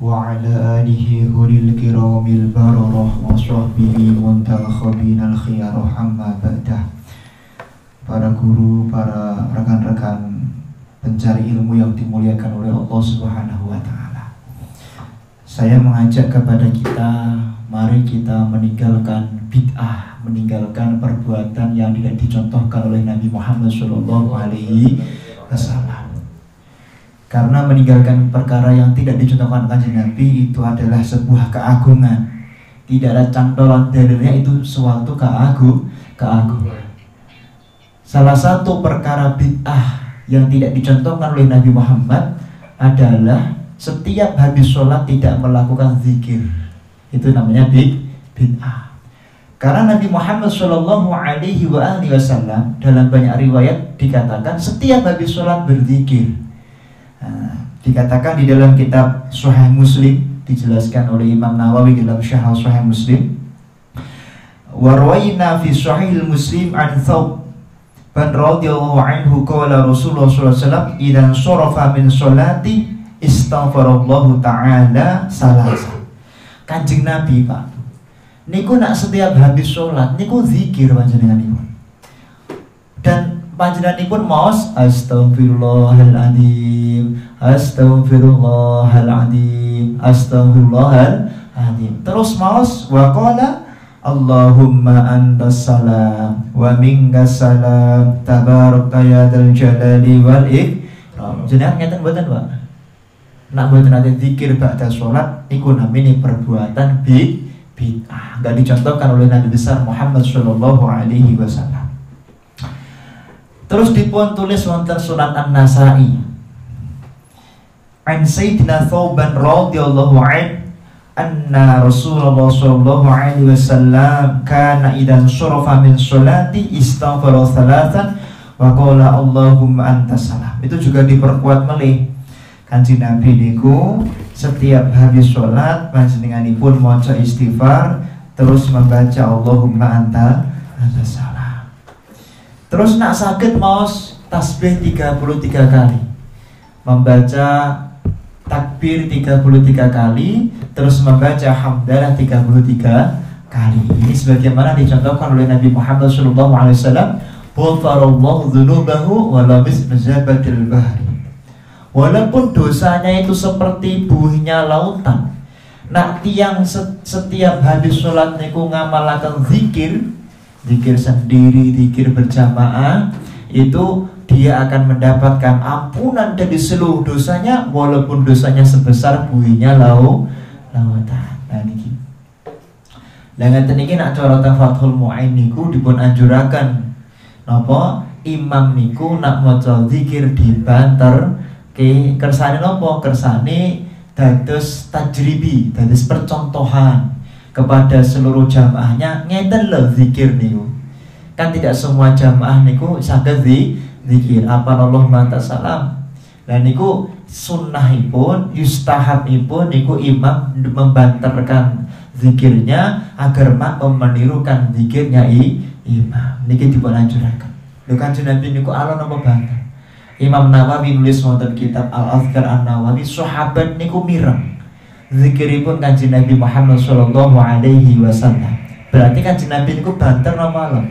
وعلى آله هولي الكرام البررة وصحبه منتخبين الخيار أما بعد para guru, para rekan-rekan pencari ilmu yang dimuliakan oleh Allah Subhanahu wa taala. Saya mengajak kepada kita mari kita meninggalkan bid'ah, meninggalkan perbuatan yang tidak dicontohkan oleh Nabi Muhammad Shallallahu alaihi wasallam. Karena meninggalkan perkara yang tidak dicontohkan kanjeng Nabi itu adalah sebuah keagungan. Tidak ada cantolan dalilnya itu suatu keagung, keagungan. Salah satu perkara bid'ah yang tidak dicontohkan oleh Nabi Muhammad adalah setiap habis sholat tidak melakukan zikir. Itu namanya bid'ah. Karena Nabi Muhammad Shallallahu Alaihi Wasallam dalam banyak riwayat dikatakan setiap habis sholat berzikir. Nah, dikatakan di dalam kitab Sahih Muslim dijelaskan oleh Imam Nawawi dalam Syarah Sahih Muslim. Warwaina fi Sahih Muslim an Thawb Ban radhiyallahu anhu qala Rasulullah sallallahu alaihi wasallam idan sarafa min sholati istaghfarallahu taala salasa. Kanjeng Nabi, Pak. Niku nak setiap habis sholat niku zikir panjenenganipun. Dan panjenenganipun maos astagfirullahaladzim, astagfirullahaladzim, astagfirullahaladzim. Terus maos wa qala Allahumma antas salam wa minkas salam tabarakta ya dal jalali wal ikram. Jenengan ngeten mboten, Pak? Nak mboten nate zikir ba'da salat iku namine perbuatan bi bid'ah. Enggak dicontohkan oleh Nabi besar Muhammad sallallahu alaihi wasallam. Terus dipun tulis wonten surat An-Nasa'i. An Sayyidina Thawban radhiyallahu anhu anna Rasulullah sallallahu alaihi wasallam kana idan syarafa min sholati istaghfara thalathan wa qala Allahumma anta salam. Itu juga diperkuat melih. Kanjeng Nabi niku setiap habis sholat panjenenganipun maca istighfar terus membaca Allahumma anta salam. Terus nak sakit maos tasbih 33 kali. Membaca takbir 33 kali terus membaca hamdalah 33 kali. Ini sebagaimana dicontohkan oleh Nabi Muhammad sallallahu alaihi wasallam, "Ghafarallahu dzunubahu wa labis mazabatil bahri." Walaupun dosanya itu seperti buihnya lautan. Nak tiang setiap habis sholat niku ngamalakan zikir, zikir sendiri, zikir berjamaah, itu dia akan mendapatkan ampunan dari seluruh dosanya walaupun dosanya sebesar buihnya lau lautan. Nah niki. Lah ngeten iki nak cara Fathul Mu'in niku dipun anjuraken napa imam niku nak maca zikir di banter ke kersane napa kersane dados tajribi, dados percontohan kepada seluruh jamaahnya ngeten lho zikir niku. Kan tidak semua jamaah niku saged zikir. Apa Allah mata salam. Dan niku sunnahipun yustahabipun niku imam membanterkan zikirnya agar makmum menirukan zikirnya i, imam. Niki dipun anjuraken lho kanjeng Nabi niku alon apa banter? Imam Nawawi nulis wonten kitab Al-Azkar An-Nawawi sahabat niku mireng zikiripun kanjeng Nabi Muhammad sallallahu alaihi wasallam. Berarti kanjeng Nabi niku banter napa malam?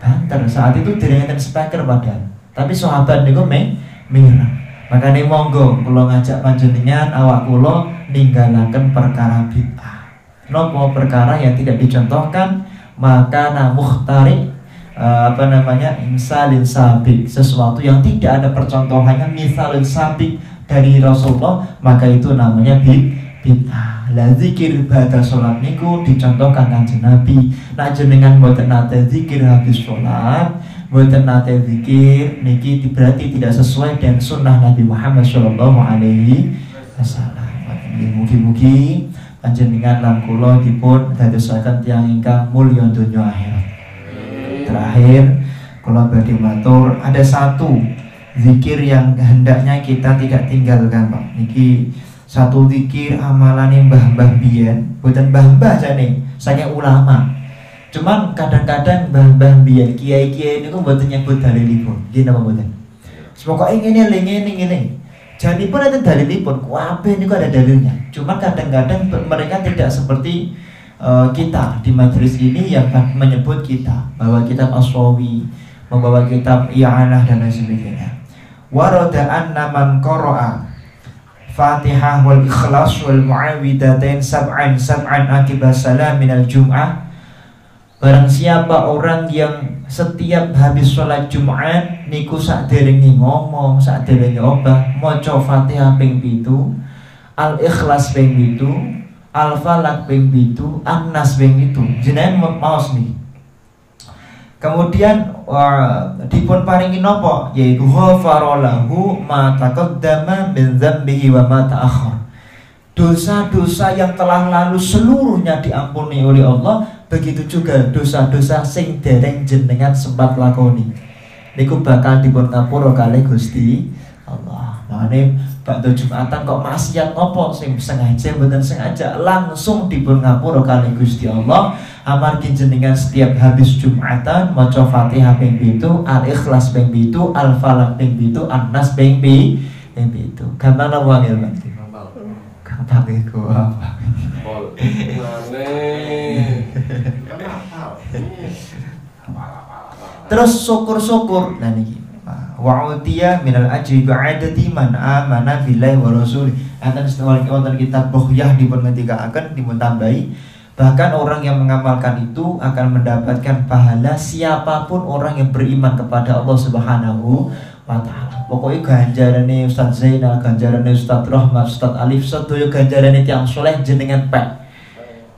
Banter. Saat itu direngen speaker padahal. Tapi sahabat niku me mireng Makanya monggo kalau ngajak panjenengan awak kulo ninggalaken perkara bid'ah. Nopo perkara yang tidak dicontohkan? Maka muhtari uh, apa namanya insalin sabik. Sesuatu yang tidak ada percontohannya misalin sabik dari Rasulullah maka itu namanya bid'ah. Lah zikir pada sholat niku dicontohkan kanjeng Nabi. Nak jenengan mboten nate zikir habis sholat Buatan nate zikir niki berarti tidak sesuai dengan sunnah Nabi Muhammad Shallallahu Alaihi Wasallam. Mugi-mugi panjenengan lan kula dipun dadosaken tiang ingkang mulya donya akhirat. Terakhir, kula badhe matur ada satu zikir yang hendaknya kita tidak tinggalkan, Pak. Niki satu zikir amalan mbah-mbah biyen, bukan mbah-mbah jane, saya ulama Cuman kadang-kadang mbah-mbah biyen kiai-kiai niku mboten nyebut dalilipun. Nggih napa mboten? Pokoke ngene lho ngene ngene. Jadi pun ada dalilipun, kuabe ini ada dalilnya. Cuma kadang-kadang mereka tidak seperti uh, kita di majelis ini yang menyebut kita bahwa kitab Aswawi, membawa kitab I'anah dan lain sebagainya. Warada anna man qara'a Fatihah wal Ikhlas wal Muawidatain sab'an sab'an akibat salam minal Jum'ah Barang siapa orang yang setiap habis sholat Jumat niku sak derengi ngomong, sak derengi obah, maca Fatihah ping pitu, Al Ikhlas ping pitu, Al Falak ping pitu, An-Nas ping pitu. Jenengan maos nih. Kemudian uh, dipun paringi nopo? Yaitu ghafarolahu ma taqaddama min dzambihi wa ma ta'akhkhar. Dosa-dosa yang telah lalu seluruhnya diampuni oleh Allah begitu juga dosa-dosa sing dereng jenengan sempat lakoni. Niku bakal dipun ngapura kali Gusti Allah. Makane bakdo Jumatan kok maksiat nopo? Sing sengaja mboten sengaja langsung dipun ngapura kali Gusti Allah amargi jenengan setiap habis Jumatan maca Fatihah ping 7 Al-Ikhlas ping 7 Al-Falaq ping 7 An-Nas ping 7 gampang napa wangil Gampang. Iku apa? Terus syukur-syukur nah niki. Wa utiya minal ajri ba'adati man amana billahi wa rasuli. Akan setelah wonten kitab Buhyah dipun ngendikaaken dipun tambahi Bahkan orang yang mengamalkan itu akan mendapatkan pahala siapa pun orang yang beriman kepada Allah Subhanahu wa taala. Pokoknya ganjarane Ustaz Zainal, ganjarane Ustaz Rahmat, Ustaz Alif, sedaya ganjarane tiang soleh jenengan pek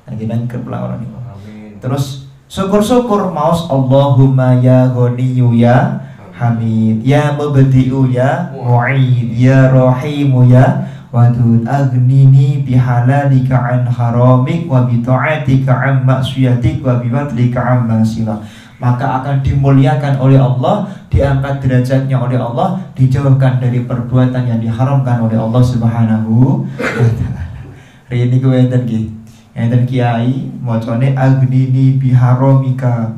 Akhirnya orang ini. Terus syukur-syukur maus Allahumma ya ghaniyu ya hamid ya mubdi'u ya mu'id ya rahimu ya wadud agnini bihalalika an haramik wa bita'atika an maksiatik wa biwadlika an masila. Maka akan dimuliakan oleh Allah, diangkat derajatnya oleh Allah, dijauhkan dari perbuatan yang diharamkan oleh Allah Subhanahu wa taala. Rini kuwi enten Enten kiai macane agnini biharomika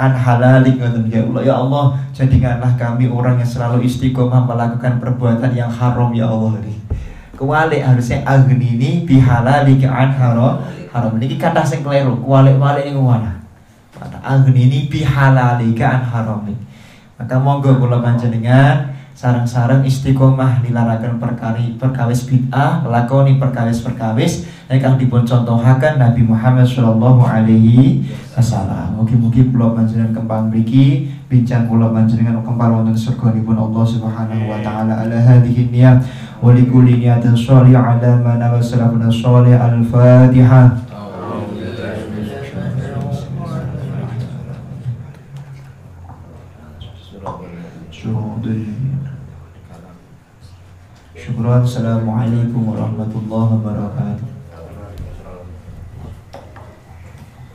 an halalik ya Allah ya Allah jadikanlah kami orang yang selalu istiqomah melakukan perbuatan yang haram ya Allah. Ini kuali harusnya agnini bihalalika an haram. Haram. Ini kata sing keliru kuali wali ini mana kata agnini bihalalika an haram. Maka monggo kula panjenengan sarang-sarang istiqomah dilarakan perkari perkawis bid'ah lakoni perkawis perkawis ingkang dipun contohaken Nabi Muhammad Shallallahu alaihi wasallam. Mugi-mugi kula panjenengan kembang mriki bincang kula panjenengan kembang wonten surganipun Allah Subhanahu wa taala ala hadhihi niyat wa li kulli niyatin shalih ala ma nawa salafuna shalih al-Fatihah. شهودين شكرا. السلام عليكم ورحمة الله وبركاته.